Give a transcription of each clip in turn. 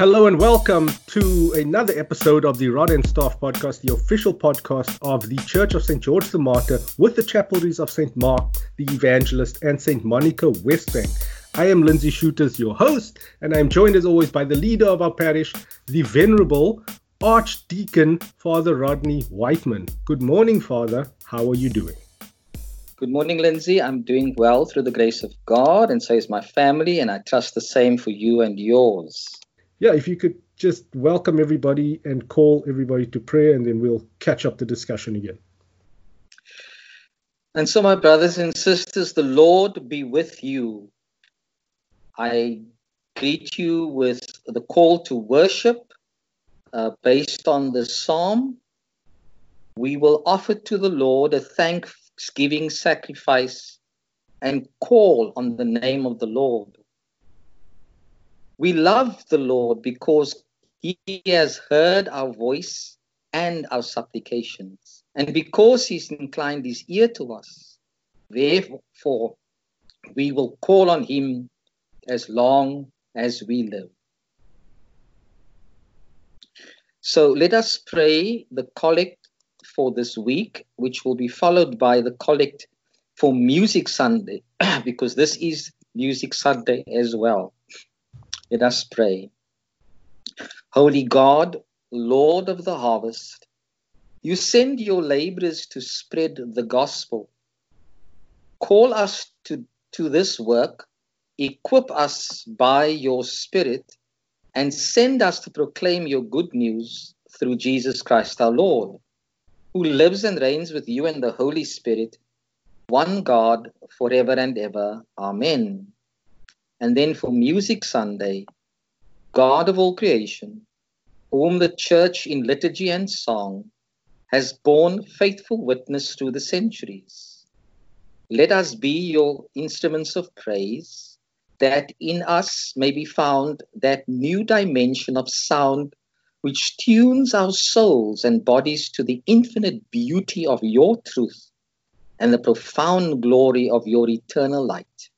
Hello and welcome to another episode of the Rod and Staff podcast, the official podcast of the Church of St. George the Martyr with the chapelries of St. Mark the Evangelist and St. Monica Westbank. I am Lindsay Shooters, your host, and I am joined as always by the leader of our parish, the Venerable Archdeacon Father Rodney Whiteman. Good morning, Father. How are you doing? Good morning, Lindsay. I'm doing well through the grace of God, and so is my family, and I trust the same for you and yours yeah, if you could just welcome everybody and call everybody to prayer, and then we'll catch up the discussion again. And so, my brothers and sisters, the Lord be with you. I greet you with the call to worship uh, based on the psalm. We will offer to the Lord a thanksgiving sacrifice and call on the name of the Lord. We love the Lord because he has heard our voice and our supplications, and because he's inclined his ear to us. Therefore, we will call on him as long as we live. So let us pray the collect for this week, which will be followed by the collect for Music Sunday, because this is Music Sunday as well. Let us pray. Holy God, Lord of the harvest, you send your laborers to spread the gospel. Call us to, to this work, equip us by your Spirit, and send us to proclaim your good news through Jesus Christ our Lord, who lives and reigns with you and the Holy Spirit, one God, forever and ever. Amen. And then for Music Sunday, God of all creation, whom the church in liturgy and song has borne faithful witness through the centuries. Let us be your instruments of praise, that in us may be found that new dimension of sound which tunes our souls and bodies to the infinite beauty of your truth and the profound glory of your eternal light.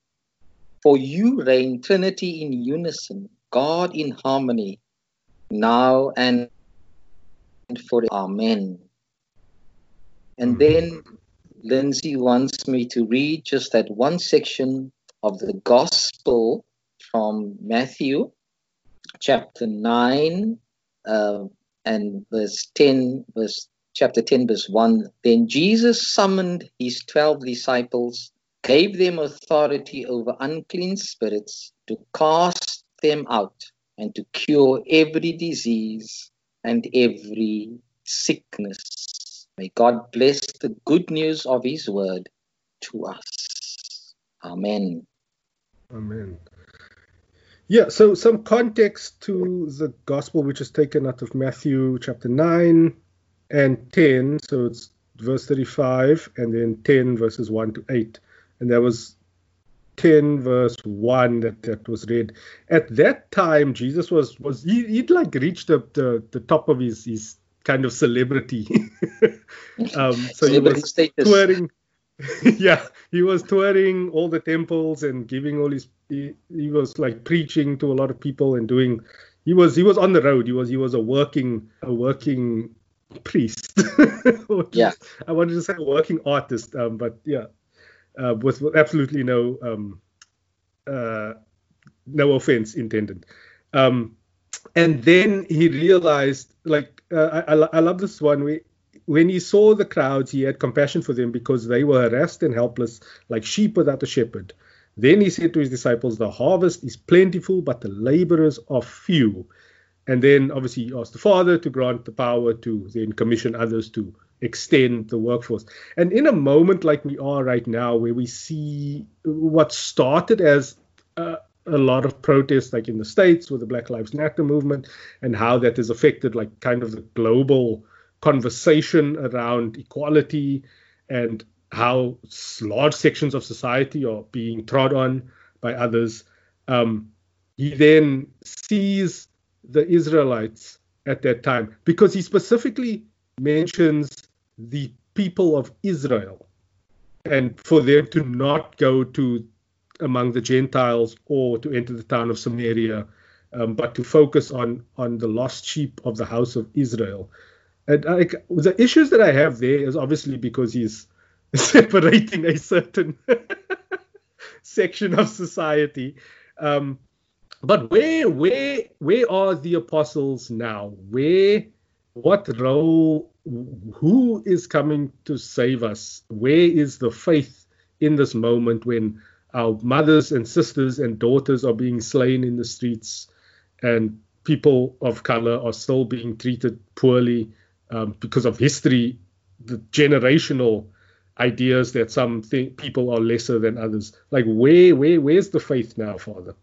For you reign Trinity in unison, God in harmony, now and for Amen. And then Lindsay wants me to read just that one section of the Gospel from Matthew chapter 9 uh, and verse 10, verse chapter 10, verse 1. Then Jesus summoned his 12 disciples gave them authority over unclean spirits to cast them out and to cure every disease and every sickness. May God bless the good news of His word to us. Amen. Amen. Yeah, so some context to the gospel, which is taken out of Matthew chapter 9 and 10. So it's verse 35 and then 10 verses 1 to 8 and there was 10 verse 1 that, that was read. At that time jesus was was he, would like reached the, the, the top of his his kind of celebrity. Um so he was status. touring yeah he was touring all the temples and giving all his he, he was like preaching to a lot of people and doing he was he was on the road. He was he was a working a working priest. Yeah. i wanted to say working artist um, but yeah uh, with, absolutely no um, uh, no offense intended. Um, and then he realized, like, uh, I, I, love this one. We, when he saw the crowds, he had compassion for them because they were harassed and helpless, like sheep without a shepherd. Then he said to his disciples, The harvest is plentiful, but the laborers are few. And then obviously he asked the Father to grant the power to then commission others to extend the workforce. And in a moment like we are right now, where we see what started as a, lot of protests, like in the States with the Black Lives Matter movement, and how that has affected, like, kind of the global conversation around equality and how large sections of society are being trod on by others. Um, he then sees the Israelites at that time because he specifically mentions the people of Israel and for them to not go to among the Gentiles or to enter the town of Samaria um, but to focus on on the lost sheep of the house of Israel. And like the issues that I have there is obviously because he's separating a certain section of society. Um, but where where where are the apostles now? Where what role who is coming to save us? Where is the faith in this moment when our mothers and sisters and daughters are being slain in the streets and people of color are still being treated poorly um, because of history, the generational ideas that some th- people are lesser than others. Like where, where, where's the faith now, Father?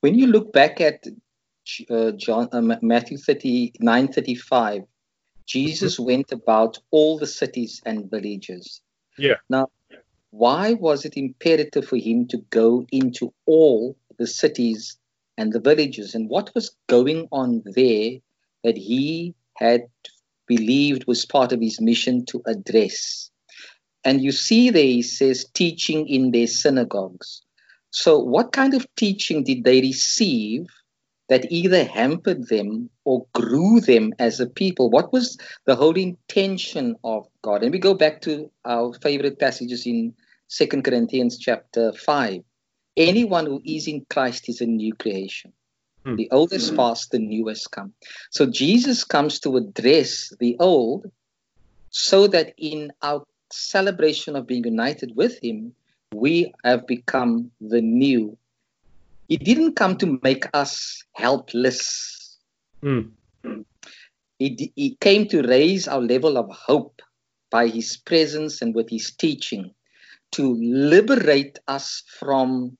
When you look back at uh, John uh, Matthew 39, 35, Jesus went about all the cities and villages. Yeah. Now, why was it imperative for him to go into all the cities and the villages? And what was going on there that he had believed was part of his mission to address? And you see there, he says, teaching in their synagogues. So, what kind of teaching did they receive that either hampered them or grew them as a people? What was the whole intention of God? And we go back to our favorite passages in Second Corinthians chapter 5. Anyone who is in Christ is a new creation. Hmm. The old has passed, the new has come. So Jesus comes to address the old so that in our celebration of being united with him, we have become the new. He didn't come to make us helpless. Mm. He, he came to raise our level of hope by his presence and with his teaching, to liberate us from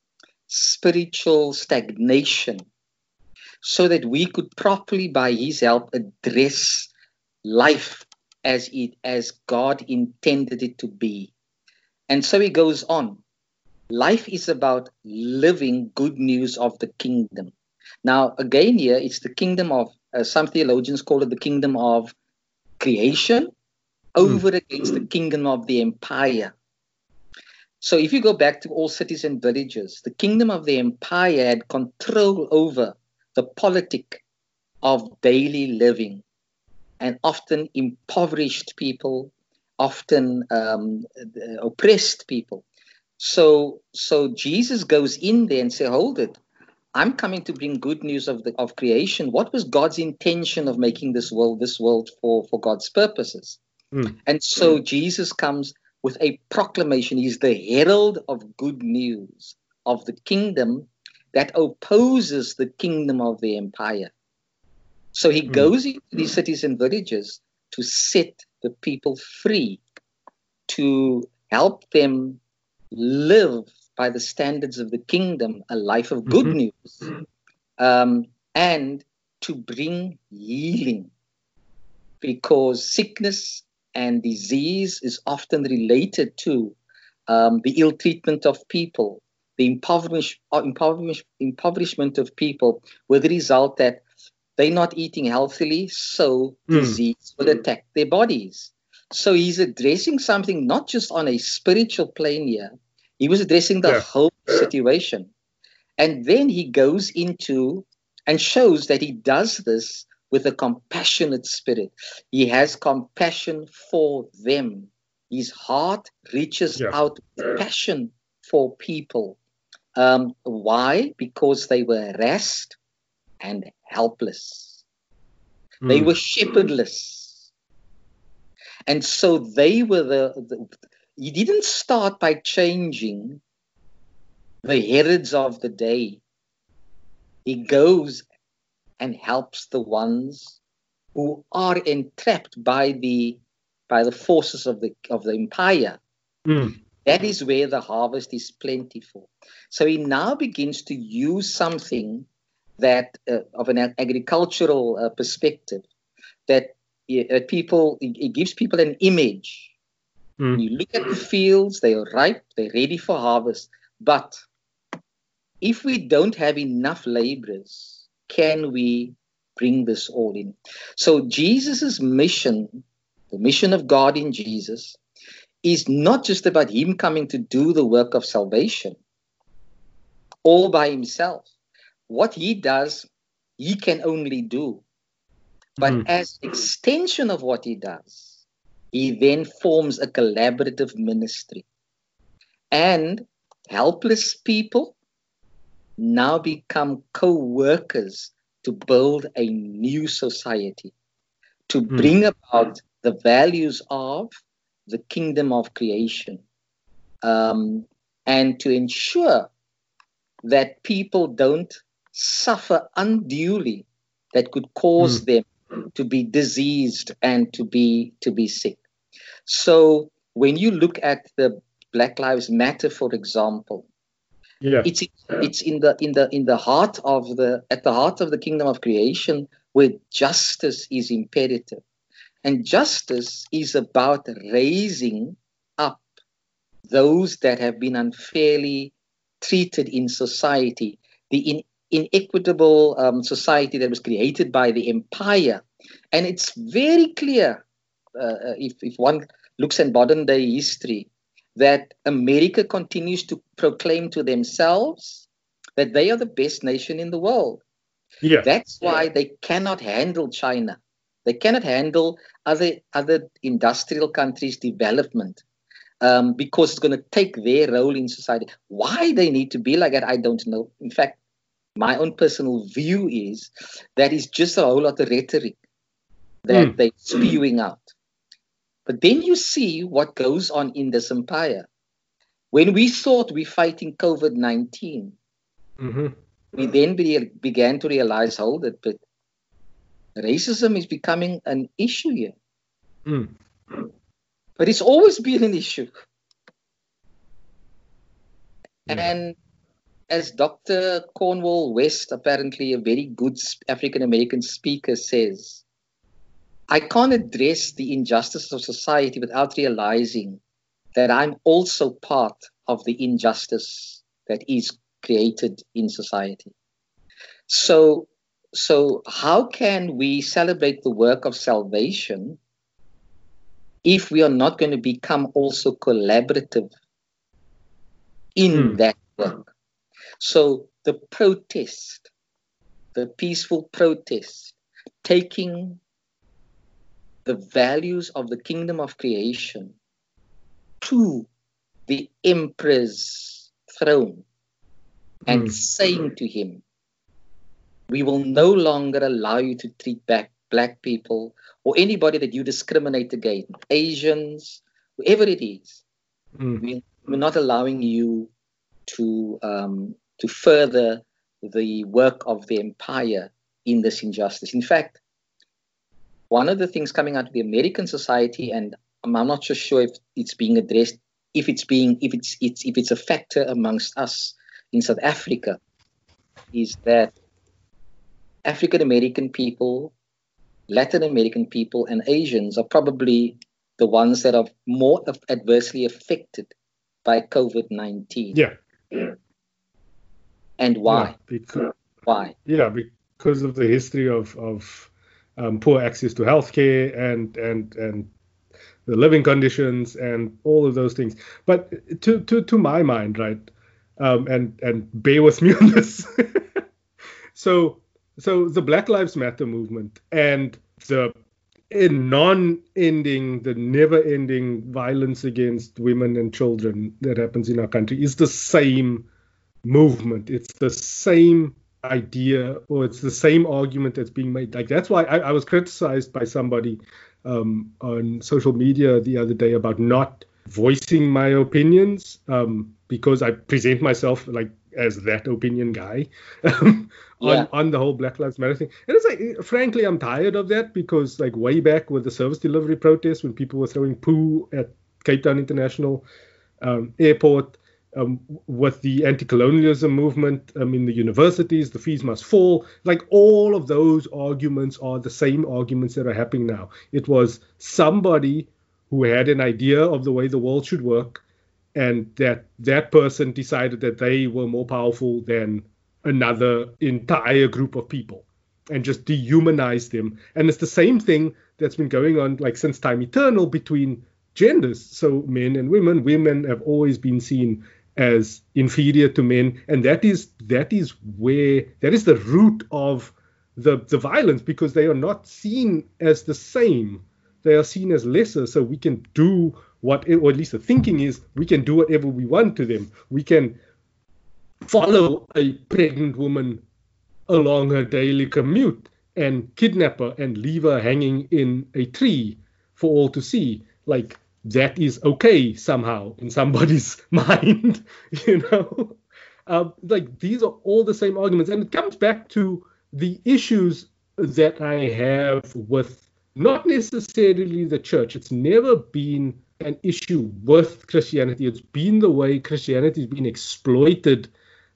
spiritual stagnation, so that we could properly, by his help, address life as it as God intended it to be. And so he goes on. Life is about living good news of the kingdom. Now, again, here it's the kingdom of uh, some theologians call it the kingdom of creation over mm. against the kingdom of the empire. So, if you go back to all cities and villages, the kingdom of the empire had control over the politic of daily living and often impoverished people, often um, oppressed people. So, so Jesus goes in there and say, "Hold it, I'm coming to bring good news of the of creation. What was God's intention of making this world, this world for for God's purposes?" Mm. And so mm. Jesus comes with a proclamation. He's the herald of good news of the kingdom that opposes the kingdom of the empire. So he mm. goes into these cities and villages to set the people free, to help them live by the standards of the kingdom, a life of good mm-hmm. news, um, and to bring healing. Because sickness and disease is often related to um, the ill treatment of people, the impoverish, uh, impoverish, impoverishment of people, with the result that they're not eating healthily, so mm. disease will attack their bodies. So he's addressing something not just on a spiritual plane here, he was addressing the yeah. whole situation. And then he goes into and shows that he does this with a compassionate spirit. He has compassion for them. His heart reaches yeah. out with passion for people. Um, why? Because they were harassed and helpless. Mm. They hmm. were shepherdless. And so they were the, the, he didn't start by changing the Herods of the day. He goes and helps the ones who are entrapped by the by the forces of the of the empire. Mm. That is where the harvest is plentiful. So he now begins to use something that, uh, of an agricultural uh, perspective, that uh, people it gives people an image. Mm. You look at the fields; they are ripe, they're ready for harvest. But if we don't have enough laborers, can we bring this all in? So, Jesus' mission, the mission of God in Jesus, is not just about Him coming to do the work of salvation all by Himself, what he does, he can only do. But mm. as extension of what he does, he then forms a collaborative ministry. And helpless people now become co workers to build a new society, to mm. bring about the values of the kingdom of creation, um, and to ensure that people don't suffer unduly that could cause mm. them to be diseased and to be to be sick. So when you look at the Black Lives Matter, for example, yeah. it's it's in the in the in the heart of the at the heart of the kingdom of creation where justice is imperative. And justice is about raising up those that have been unfairly treated in society, the in, inequitable um, society that was created by the empire. And it's very clear, uh, uh, if, if one looks at modern day history, that America continues to proclaim to themselves that they are the best nation in the world. Yeah. That's why they cannot handle China. They cannot handle other other industrial countries' development um, because it's going to take their role in society. Why they need to be like that, I don't know. In fact, my own personal view is that is just a whole lot of rhetoric that mm. they're spewing out. But then you see what goes on in this empire. When we thought we're fighting COVID 19, mm-hmm. we then be, began to realize, hold it, but racism is becoming an issue here. Mm. But it's always been an issue. Yeah. And as Dr. Cornel West, apparently a very good African American speaker, says, I can't address the injustice of society without realizing that I'm also part of the injustice that is created in society. So, so how can we celebrate the work of salvation if we are not going to become also collaborative in mm. that work. So the protest, the peaceful protest, taking the values of the kingdom of creation to the emperor's throne and mm. saying to him, We will no longer allow you to treat back black people or anybody that you discriminate against, Asians, whoever it is, mm. we, are not allowing you to um, to further the work of the empire in this injustice. In fact, one of the things coming out of the American society, and I'm, not so sure if it's being addressed, if it's being if it's, it's if it's a factor amongst us in South Africa, is that African American people Latin American people and Asians are probably the ones that are more adversely affected by COVID 19. Yeah. And why? Yeah, because, why? Yeah, because of the history of, of um, poor access to healthcare and, and, and the living conditions and all of those things. But to, to, to my mind, right, um, and, and bear with me on this. so so the Black Lives Matter movement and the non-ending, the never-ending violence against women and children that happens in our country is the same movement. It's the same idea, or it's the same argument that's being made. Like that's why I, I was criticized by somebody um, on social media the other day about not voicing my opinions um, because I present myself like as that opinion guy um, on, yeah. on the whole Black Lives Matter thing. And it's like, frankly, I'm tired of that because, like, way back with the service delivery protests, when people were throwing poo at Cape Town International um, Airport, um, with the anti-colonialism movement um, in the universities, the fees must fall. Like all of those arguments are the same arguments that are happening now. It was somebody who had an idea of the way the world should work and that that person decided that they were more powerful than another entire group of people and just dehumanize them and it's the same thing that's been going on like since time eternal between genders so men and women women have always been seen as inferior to men, and that is that is where that is the root of the the violence because they are not seen as the same; they are seen as lesser. So we can do what, or at least the thinking is, we can do whatever we want to them. We can follow a pregnant woman along her daily commute and kidnap her and leave her hanging in a tree for all to see. Like that is okay somehow in somebody's mind, you know. Um, like these are all the same arguments, and it comes back to the issues that I have with not necessarily the church. It's never been an issue with Christianity. It's been the way Christianity has been exploited,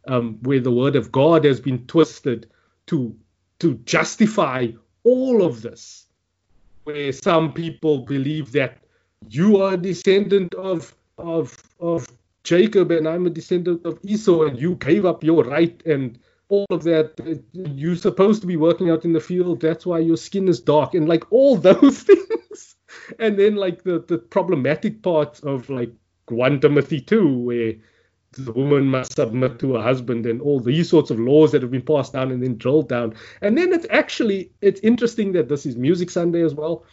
um, where the word of God has been twisted to to justify all of this. Where some people believe that you are a descendant of of of Jacob and I'm a descendant of Esau and you gave up your right and all of that. You're supposed to be working out in the field. That's why your skin is dark and like all those things. And then like the the problematic parts of like 1 Timothy 2 where the woman must submit to her husband and all these sorts of laws that have been passed down and then drilled down. And then it's actually it's interesting that this is music sunday as well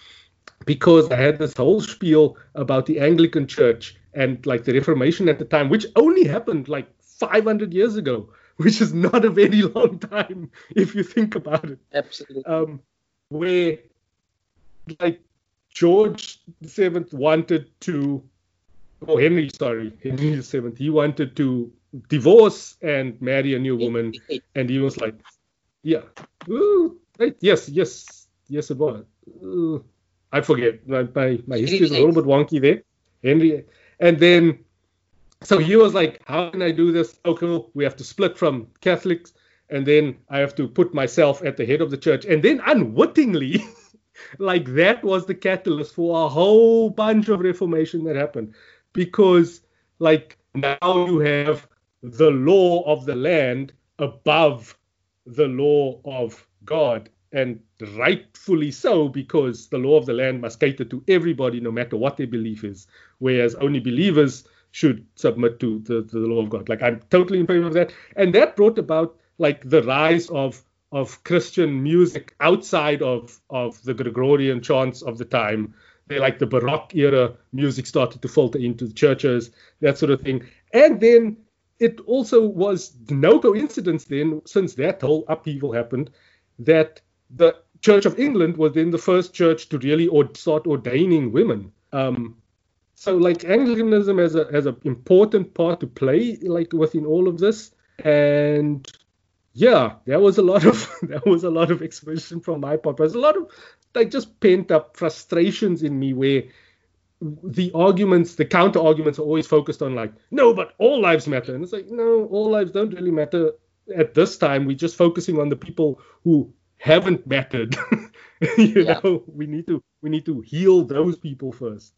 because I had this whole spiel about the Anglican Church and like the Reformation at the time, which only happened like 500 years ago, which is not a very long time if you think about it. Absolutely. Um, where like George VII wanted to, oh Henry, sorry, Henry VII, he wanted to divorce and marry a new woman, and he was like, yeah, Ooh, right, yes, yes, yes, it was. Ooh I forget. My, my, my history is a little bit wonky there. Henry. And then, so he was like, How can I do this? Oh, okay. We have to split from Catholics. And then I have to put myself at the head of the church. And then, unwittingly, like that was the catalyst for a whole bunch of reformation that happened. Because, like, now you have the law of the land above the law of God and rightfully so because the law of the land must cater to everybody no matter what their belief is. Whereas only believers should submit to the, the law of god. Like i'm totally in favor of that. And that brought about like the rise of of christian music outside of of the gregorian chants of the time. They like the baroque era music started to filter into the churches that sort of thing. And then it also was no coincidence then since that whole upheaval happened that the Church of England was then the first church to really or start ordaining women. Um, so like Anglicanism has a has an important part to play like within all of this, and yeah, there was a lot of there was a lot of expression from my part. There's a lot of like just pent up frustrations in me where the arguments, the counter arguments are always focused on like, no, but all lives matter. And it's like, no, all lives don't really matter at this time. We're just focusing on the people who haven't mattered. you yeah. know, we need to we need to heal those people first.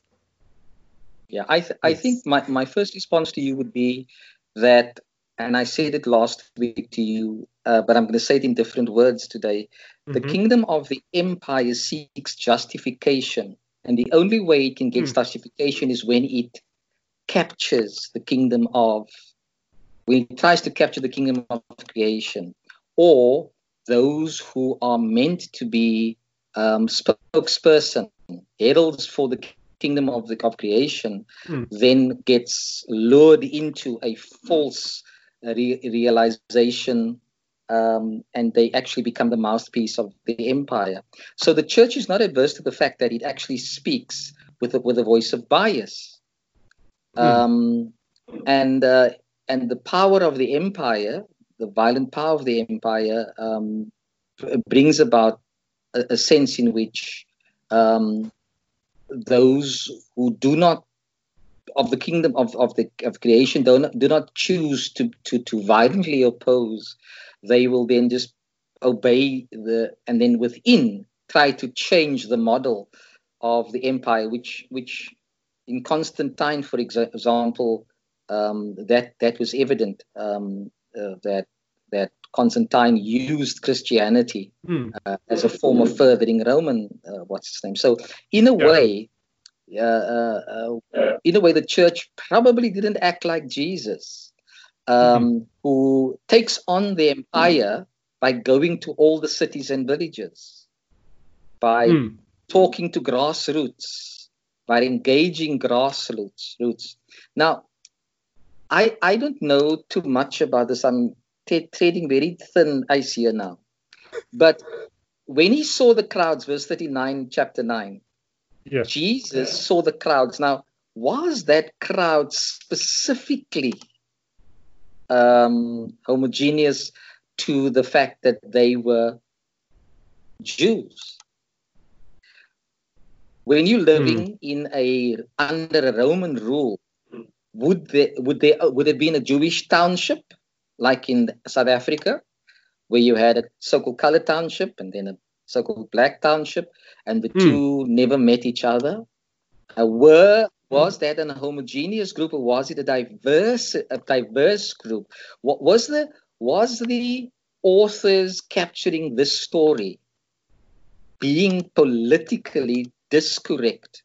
Yeah, I th- I think my, my first response to you would be that, and I said it last week to you, uh, but I'm going to say it in different words today. Mm-hmm. The kingdom of the empire seeks justification, and the only way it can get mm. justification is when it captures the kingdom of, when it tries to capture the kingdom of creation, or those who are meant to be um, spokesperson, heralds for the kingdom of the of creation, mm. then gets lured into a false re- realization, um, and they actually become the mouthpiece of the empire. So the church is not adverse to the fact that it actually speaks with a, with a voice of bias, mm. um, and uh, and the power of the empire the violent power of the empire um, brings about a, a, sense in which um, those who do not of the kingdom of, of the of creation do not do not choose to, to to violently oppose they will then just obey the and then within try to change the model of the empire which which in Constantine for example um, that that was evident um, uh, that that Constantine used Christianity mm. uh, as a form of furthering Roman uh, what's his name. So in a yeah. way, uh, uh, uh, in a way, the church probably didn't act like Jesus, um, mm-hmm. who takes on the empire by going to all the cities and villages, by mm. talking to grassroots, by engaging grassroots. Roots. Now, I, I don't know too much about this. I'm t- trading very thin ice here now. But when he saw the crowds, verse 39, chapter 9, yes. Jesus saw the crowds. Now, was that crowd specifically um, homogeneous to the fact that they were Jews? When you're living mm. in a under a Roman rule, would there would there would have been a Jewish township like in South Africa, where you had a so-called colored township and then a so-called black township, and the mm. two never met each other? Uh, were was that a homogeneous group or was it a diverse a diverse group? What was the was the authors capturing this story being politically discorrect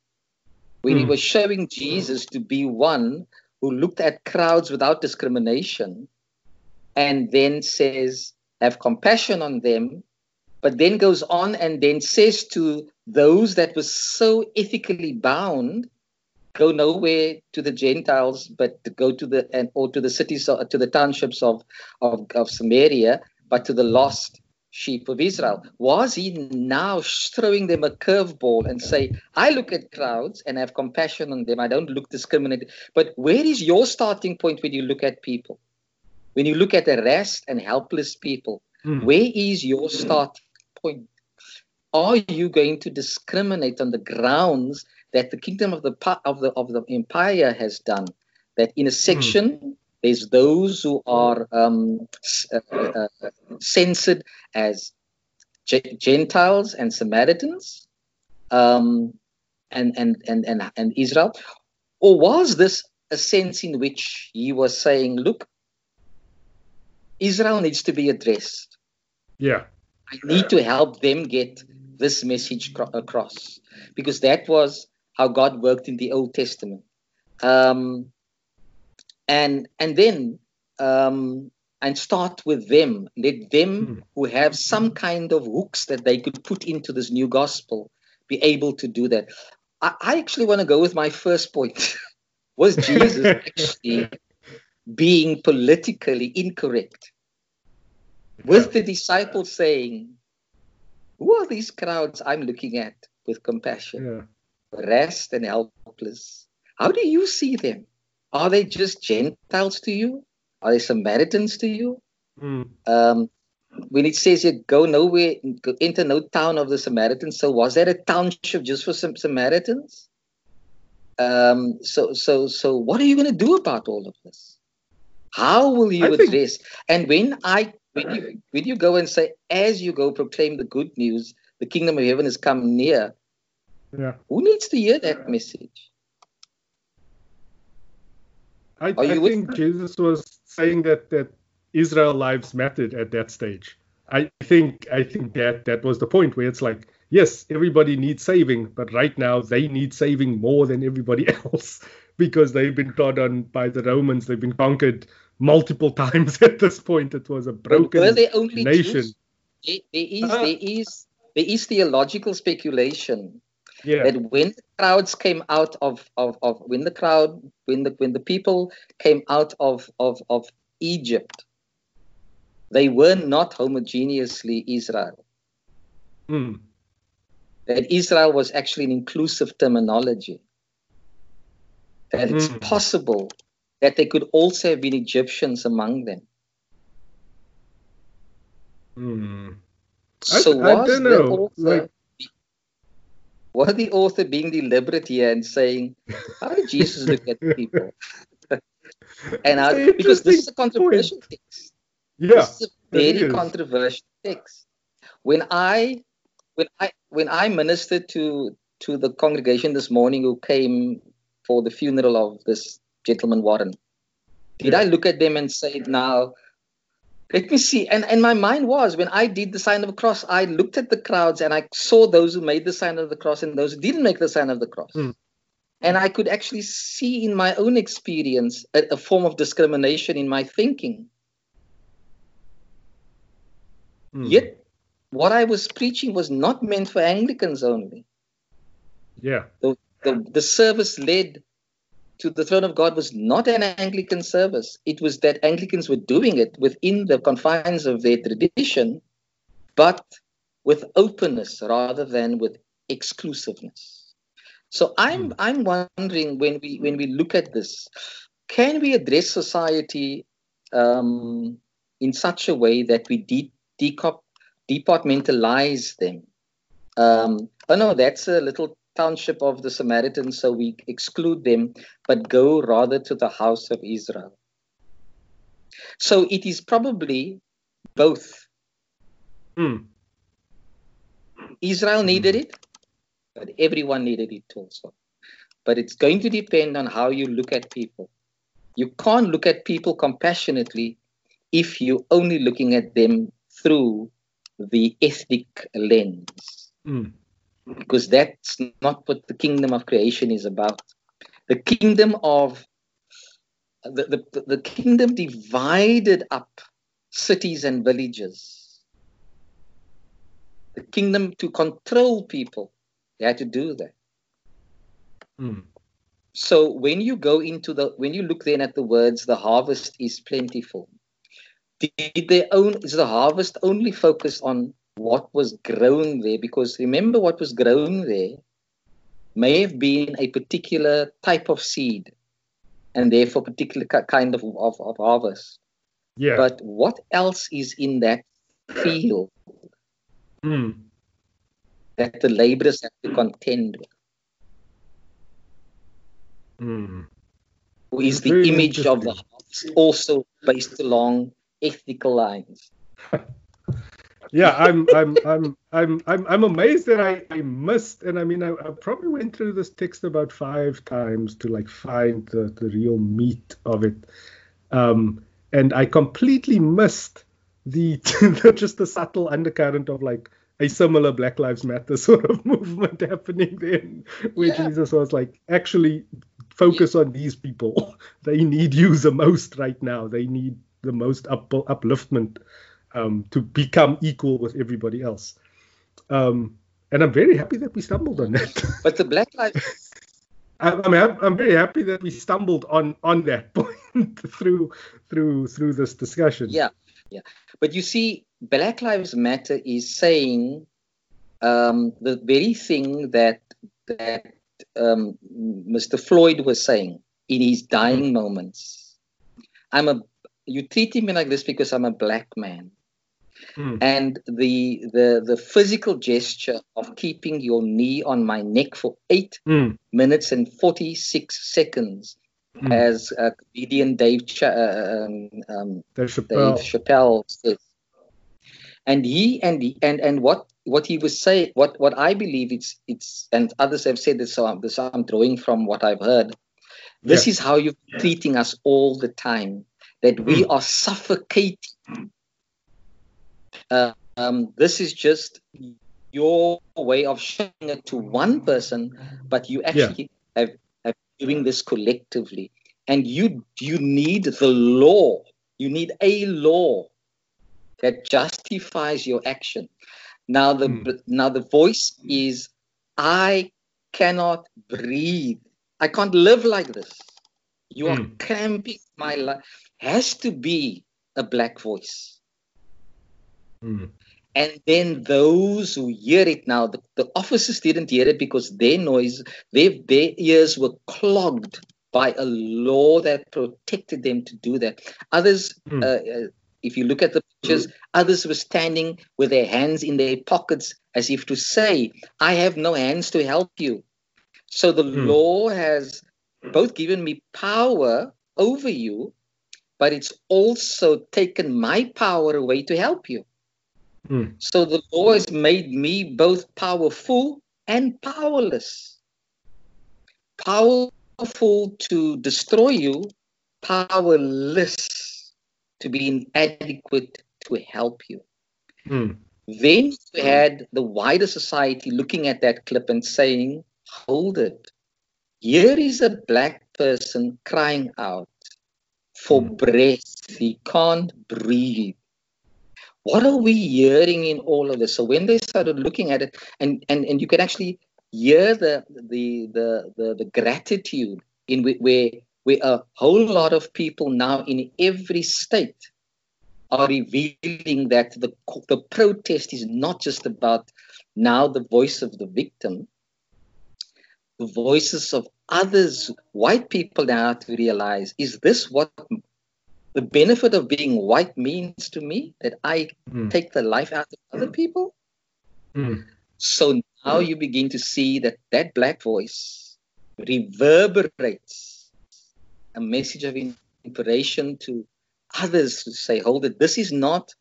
when mm. he hmm. was showing Jesus to be one who looked at crowds without discrimination and then says, have compassion on them, but then goes on and then says to those that were so ethically bound, go nowhere to the Gentiles, but to go to the and or to the cities to the townships of, of, of Samaria, but to the lost sheep of Israel. Was he now throwing them a curveball and say, I look at crowds and have compassion on them. I don't look discriminated. But where is your starting point when you look at people? When you look at harassed and helpless people, mm. where is your starting point? Are you going to discriminate on the grounds that the kingdom of the of the of the empire has done? That in a section mm there's those who are um, uh, uh, censored as Gentiles and Samaritans, um, and, and and and and Israel, or was this a sense in which he was saying, "Look, Israel needs to be addressed. Yeah, I need to help them get this message across because that was how God worked in the Old Testament." Um, and and then um, and start with them. Let them mm. who have some kind of hooks that they could put into this new gospel be able to do that. I, I actually want to go with my first point. Was Jesus actually being politically incorrect? With the disciples saying, Who are these crowds I'm looking at with compassion? Yeah. Rest and helpless. How do you see them? are they just Gentiles to you? Are they Samaritans to you? Mm. Um, when it says you go nowhere, go enter no town of the Samaritans, so was that a township just for some Samaritans? Um, so, so, so, what are you going to do about all of this? How will you I address? Think... And when I, when you, when you go and say, as you go proclaim the good news, the kingdom of heaven has come near. Yeah. Who needs to hear that message? I, I think Jesus was saying that that Israel lives mattered at that stage. I think I think that that was the point where it's like, yes, everybody needs saving, but right now they need saving more than everybody else because they've been trod on by the Romans. They've been conquered multiple times at this point. It was a broken Were they only nation. There, there is uh, there is there is theological speculation yeah. that when the crowds came out of, of, of when the crowd when the when the people came out of, of, of Egypt, they were not homogeneously Israel. Mm. That Israel was actually an inclusive terminology. That it's mm. possible that there could also have been Egyptians among them. Mm. So I, I don't know. like, was the author being deliberate here and saying, how did Jesus look at people? and how, because this is a controversial point. text. Yeah, this is a very controversial text. When I when I when I ministered to to the congregation this morning who came for the funeral of this gentleman Warren, did yeah. I look at them and say, now let me see. And, and my mind was when I did the sign of the cross, I looked at the crowds and I saw those who made the sign of the cross and those who didn't make the sign of the cross. Mm. And I could actually see in my own experience a, a form of discrimination in my thinking. Mm. Yet, what I was preaching was not meant for Anglicans only. Yeah. The, the, the service led to the throne of God was not an Anglican service. It was that Anglicans were doing it within the confines of their tradition, but with openness rather than with exclusiveness. So I'm hmm. I'm wondering when we when we look at this, can we address society um, in such a way that we de- decop- departmentalize them? Um, oh no, that's a little township of the Samaritans, so we exclude them, but go rather to the house of Israel. So it is probably both. Mm. Israel needed it, but everyone needed it also. But it's going to depend on how you look at people. You can't look at people compassionately if you're only looking at them through the ethnic lens. Mm because that's not what the kingdom of creation is about. The kingdom of the, the, the kingdom divided up cities and villages. The kingdom to control people, they had to do that. Mm. So when you go into the when you look then at the words, the harvest is plentiful. Did their own is the harvest only focused on what was grown there because remember what was grown there may have been a particular type of seed and therefore particular kind of, of, of harvest. Yeah. But what else is in that field mm. that the laborers have to contend with? Mm. is the image of the harvest also based along ethical lines yeah, I'm, I'm, I'm, I'm, I'm, I'm amazed that I, I missed, and I mean, I, I, probably went through this text about five times to like find the, the real meat of it, um, and I completely missed the, the just the subtle undercurrent of like a similar Black Lives Matter sort of movement happening then, where yeah. Jesus was like, actually, focus on these people. They need you the most right now. They need the most up, upliftment um, to become equal with everybody else. Um, and I'm very happy that we stumbled on that. But the Black Lives. I, I mean, I'm, I'm, very happy that we stumbled on on that point through through through this discussion. Yeah, yeah. But you see, Black Lives Matter is saying um, the very thing that that um, Mr. Floyd was saying in his dying mm-hmm. moments. I'm a you treat me like this because I'm a black man. Mm. And the, the the physical gesture of keeping your knee on my neck for eight mm. minutes and 46 seconds, mm. as uh, comedian Dave, Ch- uh, um, um, Dave, Chappelle. Dave Chappelle says. And he and he, and and what what he was saying, what what I believe it's it's and others have said this, so I'm, this I'm drawing from what I've heard. This yeah. is how you're treating us all the time. That we mm. are suffocating uh, um, this is just your way of showing it to one person, but you actually yeah. have, have doing this collectively. And you you need the law. You need a law that justifies your action. Now the mm. now the voice is I cannot breathe. I can't live like this. You mm. are hmm. cramping my life. Has to be a black voice. Mm. And then those who hear it now, the, the, officers didn't hear it because their noise, their, their ears were clogged by a law that protected them to do that. Others, mm. uh, if you look at the pictures, mm. others were standing with their hands in their pockets as if to say, I have no hands to help you. So the mm. law has both given me power over you, but it's also taken my power away to help you. Mm. So the law has made me both powerful and powerless. Powerful to destroy you, powerless to be inadequate to help you. Mm. Then you had the wider society looking at that clip and saying, hold it. Here is a black person crying out for mm. breath. He can't breathe. What are we hearing in all of this? So when they started looking at it, and and, and you can actually hear the the the the, the gratitude in where where a whole lot of people now in every state are revealing that the the protest is not just about now the voice of the victim, the voices of others, white people now to realize is this what the benefit of being white means to me that I mm. take the life out of other people? Mm. So now you begin to see that that black voice reverberates a message of inspiration to others to say, hold it, this is not,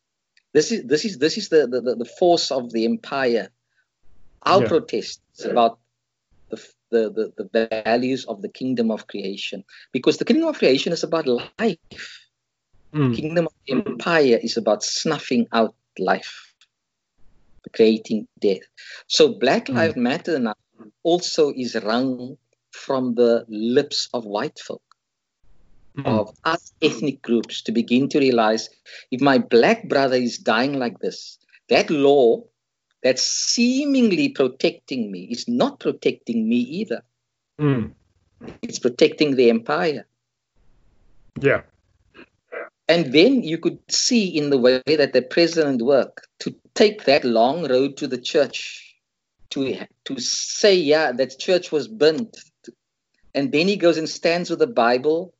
this is this is this is the, the, the force of the empire. Our yeah. protest is about the, the, the, the values of the kingdom of creation. Because the kingdom of creation is about life. Mm. Kingdom of empire is about snuffing out life, creating death. So Black mm. Lives Matter now also is wrung from the lips of white folk, mm. of us ethnic groups, to begin to realize if my black brother is dying like this, that law that's seemingly protecting me is not protecting me either. Mm. It's protecting the empire. Yeah. And then you could see in the way that the president worked to take that long road to the church, to, to say, yeah, that church was burnt. And then he goes and stands with the Bible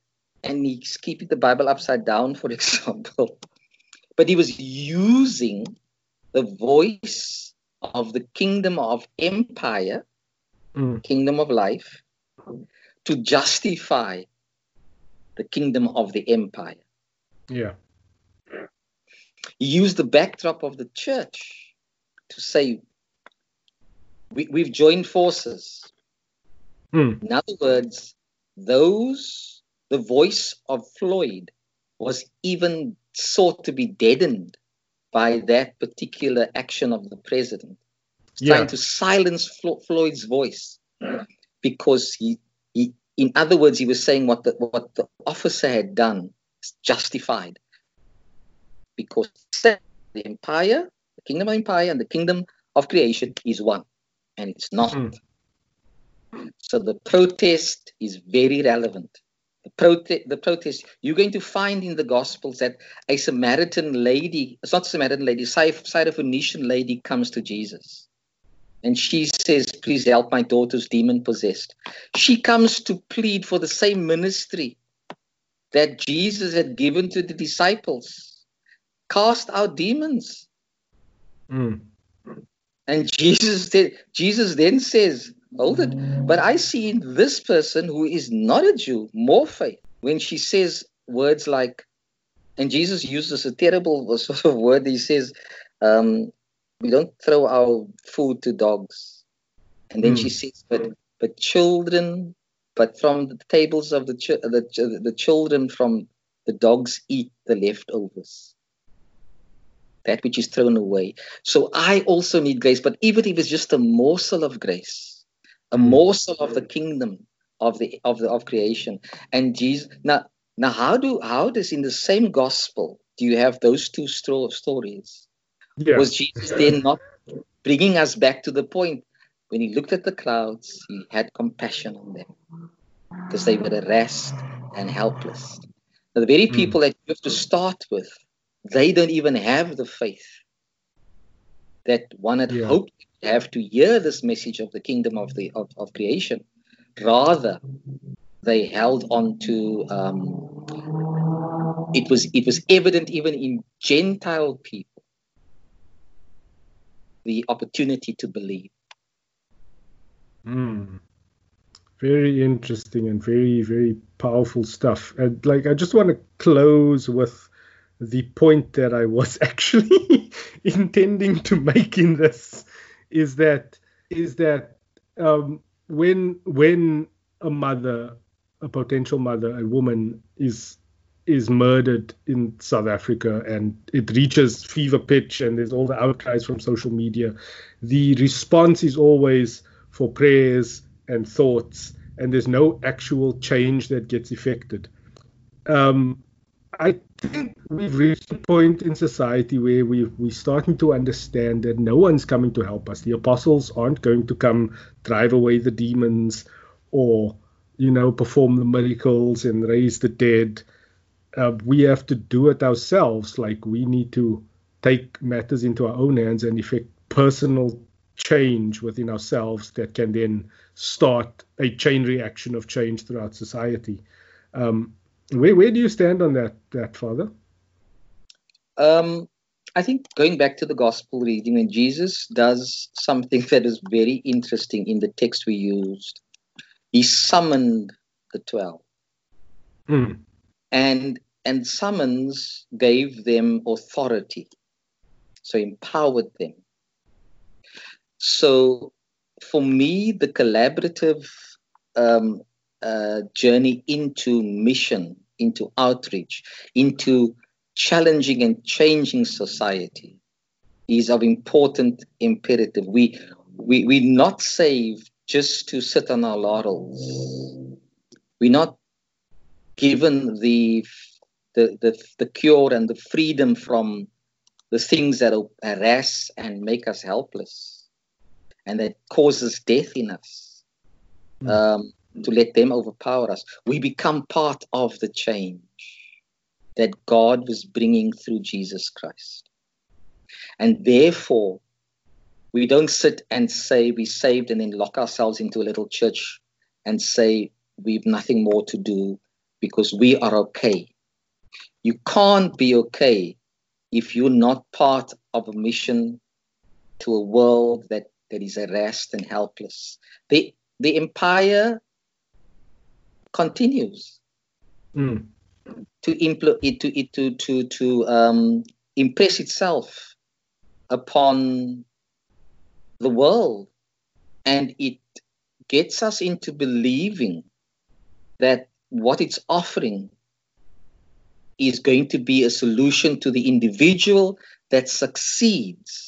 and he's keeping the Bible upside down, for example. But he was using the voice of the kingdom of empire, mm. kingdom of life, to justify the kingdom of the empire. Yeah. Use the backdrop of the church to say, we, we've joined forces. Mm. In other words, those, the voice of Floyd was even sought to be deadened by that particular action of the president. Yeah. Trying to silence Flo- Floyd's voice because he, he, in other words, he was saying what the, what the officer had done justified because the empire, the kingdom of empire, and the kingdom of creation is one, and it's not. Mm. So the protest is very relevant. The, prote- the protest, you're going to find in the Gospels that a Samaritan lady, it's not Samaritan lady, a Syrophoenician lady comes to Jesus. And she says, Please help my daughter's demon possessed. She comes to plead for the same ministry that Jesus had given to the disciples cast out demons. Mm. And Jesus did, Jesus then says, Hold it. But I see in this person who is not a Jew more faith when she says words like, and Jesus uses a terrible sort of word. He says, um, We don't throw our food to dogs. And then mm. she says, But but children but from the tables of the, ch- the, ch- the children from the dogs eat the leftovers that which is thrown away so i also need grace but even if it's just a morsel of grace a hmm. morsel of the kingdom of the of the of creation and jesus now now how do how does in the same gospel do you have those two sto- stories yeah. was jesus then not bringing us back to the point when he looked at the crowds, he had compassion on them because they were harassed and helpless. Now, the very hmm. people that you have to start with, they don't even have the faith that one had yeah. hoped to have to hear this message of the kingdom of the of, of creation. Rather, they held on to um, it was it was evident even in Gentile people the opportunity to believe. Mm. Very interesting and very, very powerful stuff. And like, I just want to close with the point that I was actually intending to make in this is that is that um, when when a mother, a potential mother, a woman is is murdered in South Africa and it reaches fever pitch and there's all the outcries from social media, the response is always for prayers and thoughts and there's no actual change that gets effected. Um, I think we've reached a point in society where we we're starting to understand that no one's coming to help us. The apostles aren't going to come drive away the demons or you know perform the miracles and raise the dead. Uh, we have to do it ourselves. Like we need to take matters into our own hands and effect personal change within ourselves that can then start a chain reaction of change throughout society. Um, where where do you stand on that, that Father? Um, I think going back to the gospel reading, when Jesus does something that is very interesting in the text we used, he summoned the twelve, mm. and and summons gave them authority, so empowered them. So, for me, the collaborative um, uh, journey into mission, into outreach, into challenging and changing society is of important imperative. We we we're not saved just to sit on our laurels. We're not given the the, the, the cure and the freedom from the things that harass and make us helpless and that causes death in us. Mm. Um, to let them overpower us. We become part of the change that God was bringing through Jesus Christ. And therefore, we don't sit and say we're saved and then lock ourselves into a little church and say we've nothing more to do because we are okay. You can't be okay if you're not part of a mission to a world that, that is harassed and helpless. The, the empire continues mm. to impl- it to it to to to um, impress itself upon the world, and it gets us into believing that what it's offering is going to be a solution to the individual that succeeds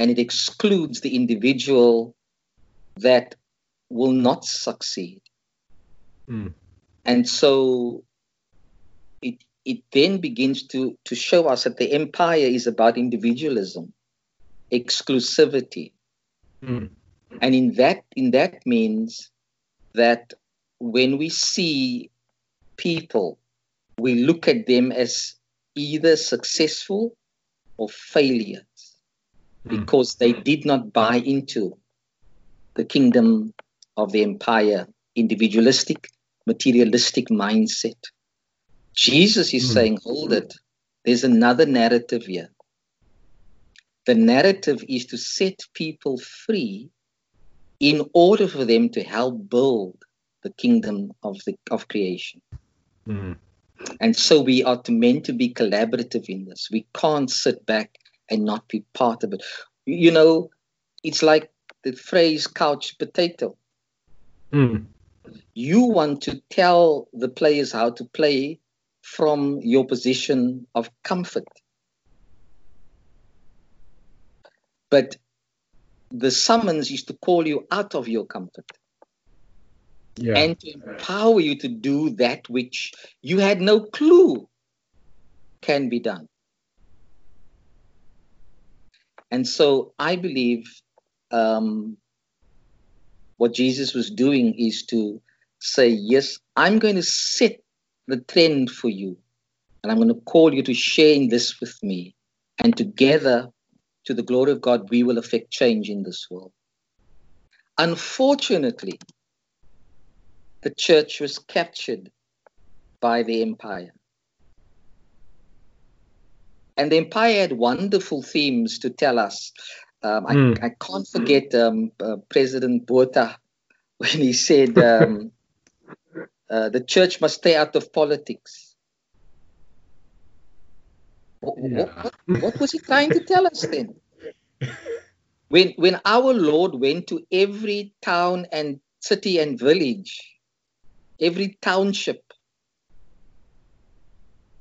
and it excludes the individual that will not succeed. Mm. And so it it then begins to to show us that the empire is about individualism, exclusivity. Mm. And in that in that means that when we see people, we look at them as either successful or failures mm. Because they did not buy into the kingdom of the empire, individualistic, materialistic mindset. Jesus is mm. saying, hold it, there's another narrative here. The narrative is to set people free in order for them to help build the kingdom of the of creation. Mm. And so we are meant to be collaborative in this. We can't sit back and not be part of it. You know, it's like the phrase couch potato. Mm. You want to tell the players how to play from your position of comfort. But the summons is to call you out of your comfort yeah. and to empower you to do that which you had no clue can be done. And so I believe um, what Jesus was doing is to say, Yes, I'm going to set the trend for you, and I'm going to call you to share in this with me. And together, to the glory of God, we will affect change in this world. Unfortunately, the church was captured by the empire. And the empire had wonderful themes to tell us um, I, mm. I, can't forget um, uh, President Botha when he said um, uh, the church must stay out of politics. Yeah. What, what, what, was he trying to tell us then? When, when our Lord went to every town and city and village, every township,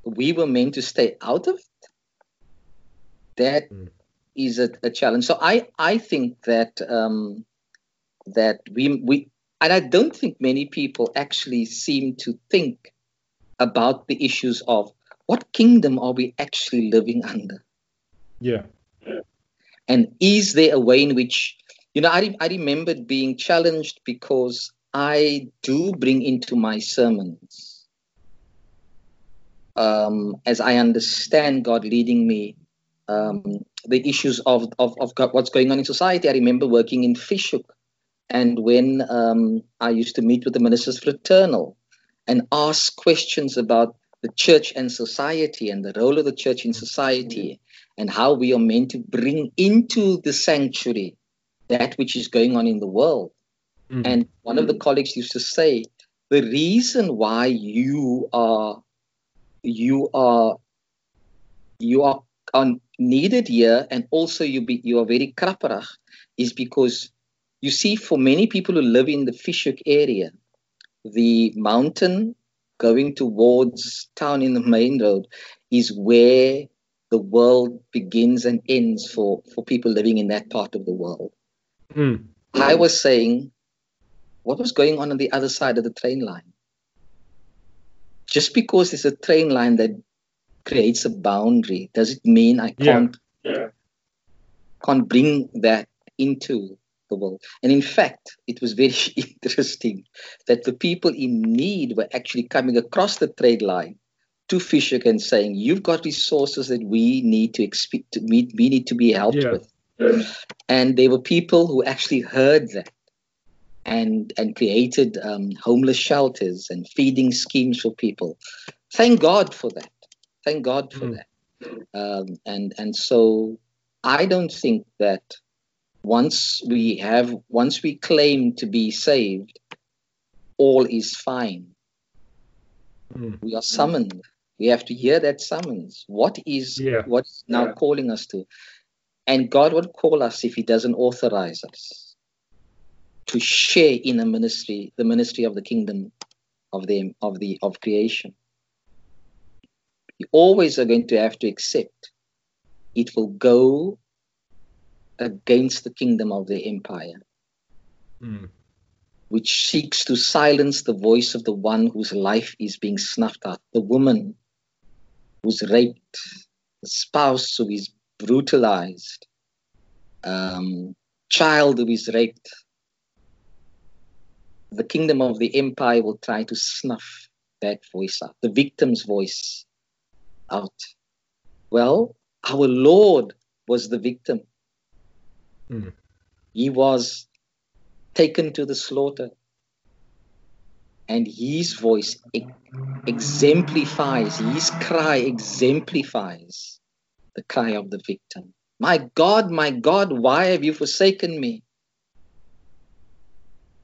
we were meant to stay out of it. That mm is a, a challenge. So I, I think that um, that we we and I don't think many people actually seem to think about the issues of what kingdom are we actually living under? Yeah. And is there a way in which, you know, I, I remembered being challenged because I do bring into my sermons, um, as I understand God leading me, um, the issues of, of, of what's going on in society. I remember working in Fish Hoek, and when um, I used to meet with the ministers fraternal and ask questions about the church and society and the role of the church in society and how we are meant to bring into the sanctuary that which is going on in the world. Mm-hmm. And one of the colleagues used to say, the reason why you are you are you are, are needed here and also you be you are very krapperig is because you see for many people who live in the Fish Hoek area, the mountain going towards town in the main road is where the world begins and ends for, for people living in that part of the world. Mm. I was saying, what was going on on the other side of the train line? Just because there's a train line that creates a boundary, does it mean I can't yeah. Yeah. can't bring that into the world? And in fact, it was very interesting that the people in need were actually coming across the trade line to Fish Hoek and saying, "You've got resources that we need to expect to meet, we need to be helped yeah. with." And there were people who actually heard that and and created um, homeless shelters and feeding schemes for people. Thank God for that. Thank God for mm. that. Um, and and so I don't think that once we have once we claim to be saved, all is fine. Mm. We are summoned we have to hear that summons. What is yeah. what is now yeah. calling us to? And God would call us if He doesn't authorize us to share in a ministry, the ministry of the kingdom of the of the of creation. You always are going to have to accept it will go against the kingdom of the empire. Mm which seeks to silence the voice of the one whose life is being snuffed out, the woman who's raped, the spouse who is brutalized, um, child who is raped. The kingdom of the empire will try to snuff that voice out, the victim's voice out. Well, our Lord was the victim. Mm. He was taken to the slaughter and his voice exemplifies, his cry exemplifies the cry of the victim. My God, my God, why have you forsaken me?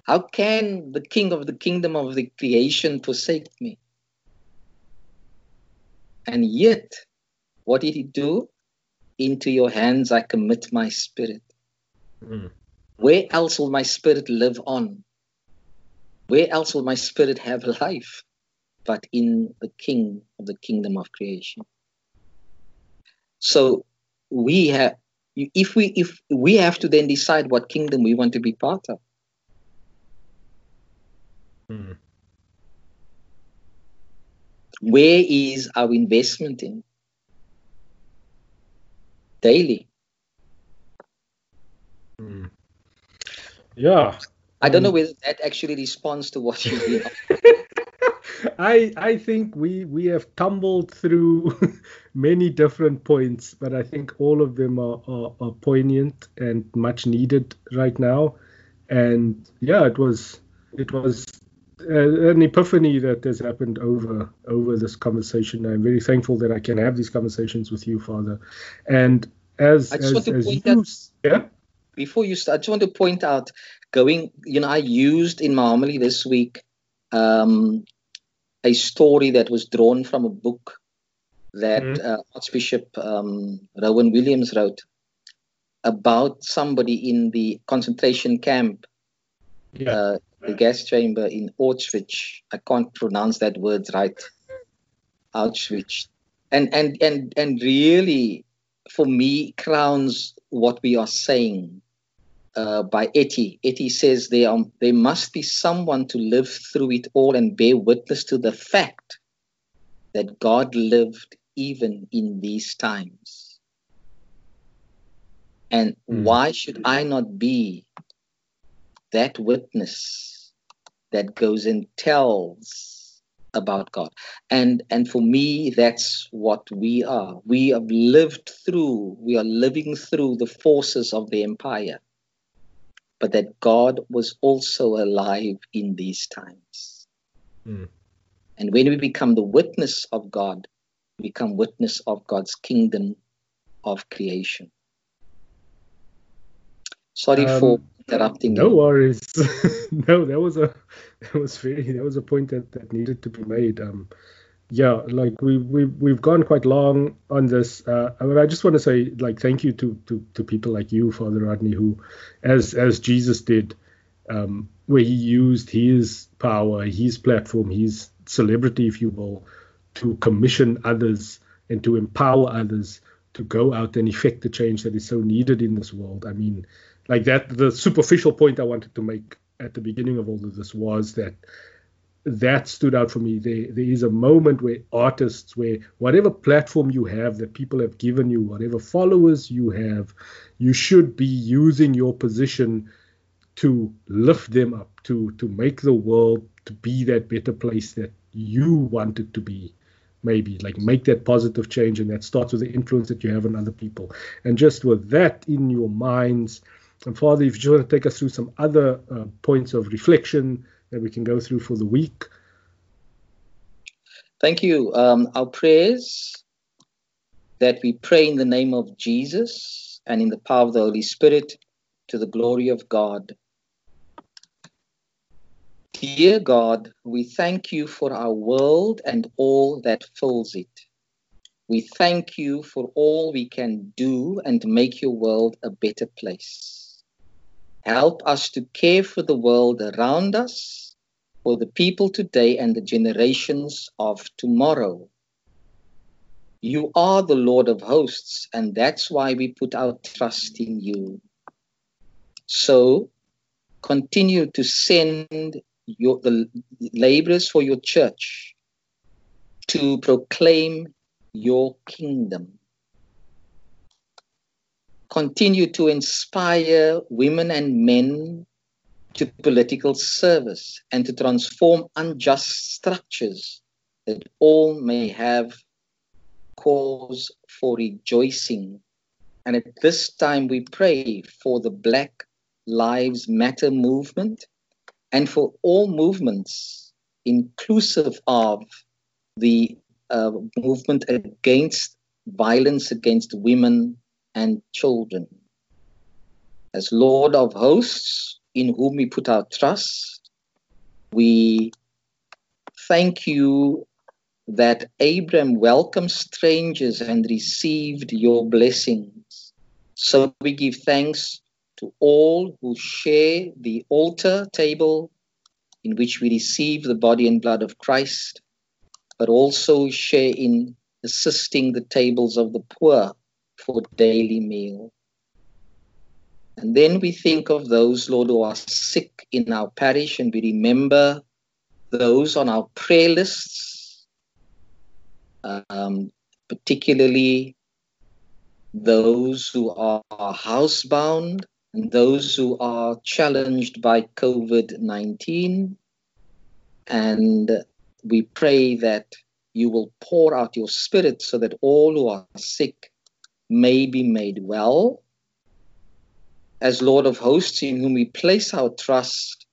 How can the king of the kingdom of the creation forsake me? And yet, what did he do? Into your hands I commit my spirit. Mm. Where else will my spirit live on where else will my spirit have life but in the King of the kingdom of creation? So we have if we if we have to then decide what kingdom we want to be part of. Hmm. Where is our investment in? Daily. Hmm. Yeah, I don't know um, whether that actually responds to what you. I I think we we have tumbled through many different points, but I think all of them are, are, are poignant and much needed right now. And yeah, it was it was uh, an epiphany that has happened over over this conversation. I'm very thankful that I can have these conversations with you, Father. And as I just as, want to point you, out, yeah. Before you start, I just want to point out going, you know, I used in my homily this week um, a story that was drawn from a book that mm-hmm. uh, Archbishop um, Rowan Williams wrote about somebody in the concentration camp, yeah. uh, the gas chamber in Auschwitz. I can't pronounce that word right. Auschwitz. And, and, and, and really, for me, crowns what we are saying uh, by Etty. Etty says there, um, there must be someone to live through it all and bear witness to the fact that God lived even in these times. And mm. why should I not be that witness that goes and tells about God? And and for me, that's what we are. We have lived through, we are living through the forces of the empire but that God was also alive in these times. Mm. And when we become the witness of God, we become witness of God's kingdom of creation. Sorry um, for interrupting. No you. worries. no, that was a that was very that was a point that, that needed to be made. Um, yeah, like we we we've gone quite long on this. Uh, I just want to say like thank you to to to people like you, Father Rodney, who, as as Jesus did, um, where he used his power, his platform, his celebrity, if you will, to commission others and to empower others to go out and effect the change that is so needed in this world. I mean, like that. The superficial point I wanted to make at the beginning of all of this was that that stood out for me. There, there is a moment where artists, where whatever platform you have that people have given you, whatever followers you have, you should be using your position to lift them up, to to make the world to be that better place that you want it to be. Maybe like make that positive change, and that starts with the influence that you have on other people. And just with that in your minds, and Father, if you want to take us through some other uh, points of reflection that we can go through for the week? Thank you. Um, our prayers that we pray in the name of Jesus and in the power of the Holy Spirit to the glory of God. Dear God, we thank you for our world and all that fills it. We thank you for all we can do and make your world a better place. Help us to care for the world around us, for the people today and the generations of tomorrow. You are the Lord of hosts, and that's why we put our trust in you. So continue to send your, the laborers for your church to proclaim your kingdom continue to inspire women and men to political service and to transform unjust structures that all may have cause for rejoicing. And at this time, we pray for the Black Lives Matter movement and for all movements, inclusive of the uh, movement against violence against women and children. As Lord of hosts, in whom we put our trust, we thank you that Abram welcomed strangers and received your blessings. So we give thanks to all who share the altar table in which we receive the body and blood of Christ, but also share in assisting the tables of the poor for daily meal. And then we think of those, Lord, who are sick in our parish, and we remember those on our prayer lists, um, particularly those who are housebound and those who are challenged by COVID 19. And we pray that you will pour out your spirit so that all who are sick may be made well. As Lord of hosts, in whom we place our trust,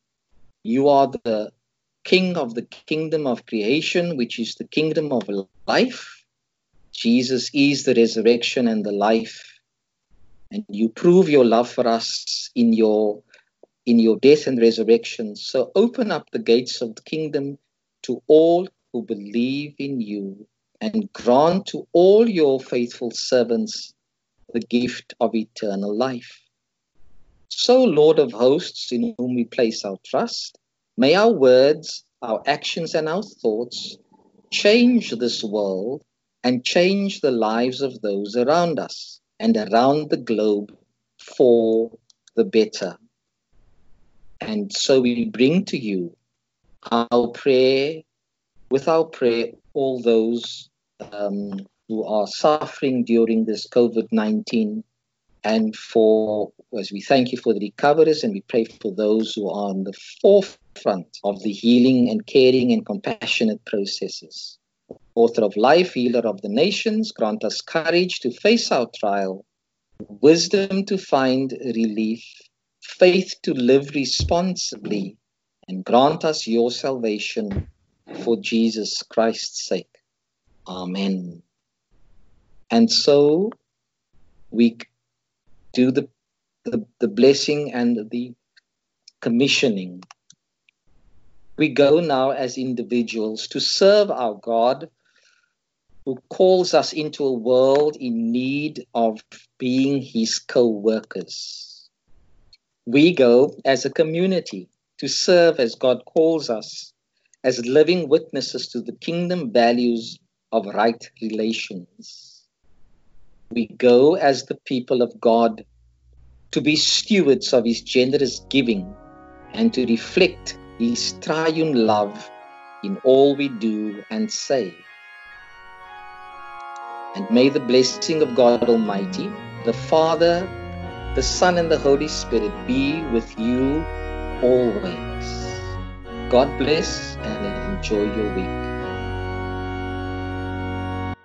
you are the King of the kingdom of creation, which is the kingdom of life. Jesus is the resurrection and the life. And you prove your love for us in your in your death and resurrection. So open up the gates of the kingdom to all who believe in you and grant to all your faithful servants the gift of eternal life. So, Lord of hosts, in whom we place our trust, may our words, our actions, and our thoughts change this world and change the lives of those around us and around the globe for the better. And so we bring to you our prayer, with our prayer, all those um, who are suffering during this COVID 19 and for as we thank you for the recoverers and we pray for those who are on the forefront of the healing and caring and compassionate processes. Author of life, healer of the nations, grant us courage to face our trial, wisdom to find relief, faith to live responsibly, and grant us your salvation for Jesus Christ's sake. Amen. And so we do the, the, the blessing and the commissioning. We go now as individuals to serve our God who calls us into a world in need of being his co workers. We go as a community to serve as God calls us, as living witnesses to the kingdom values of right relations we go as the people of God to be stewards of His generous giving and to reflect His triune love in all we do and say. And may the blessing of God Almighty, the Father, the Son, and the Holy Spirit be with you always. God bless and enjoy your week.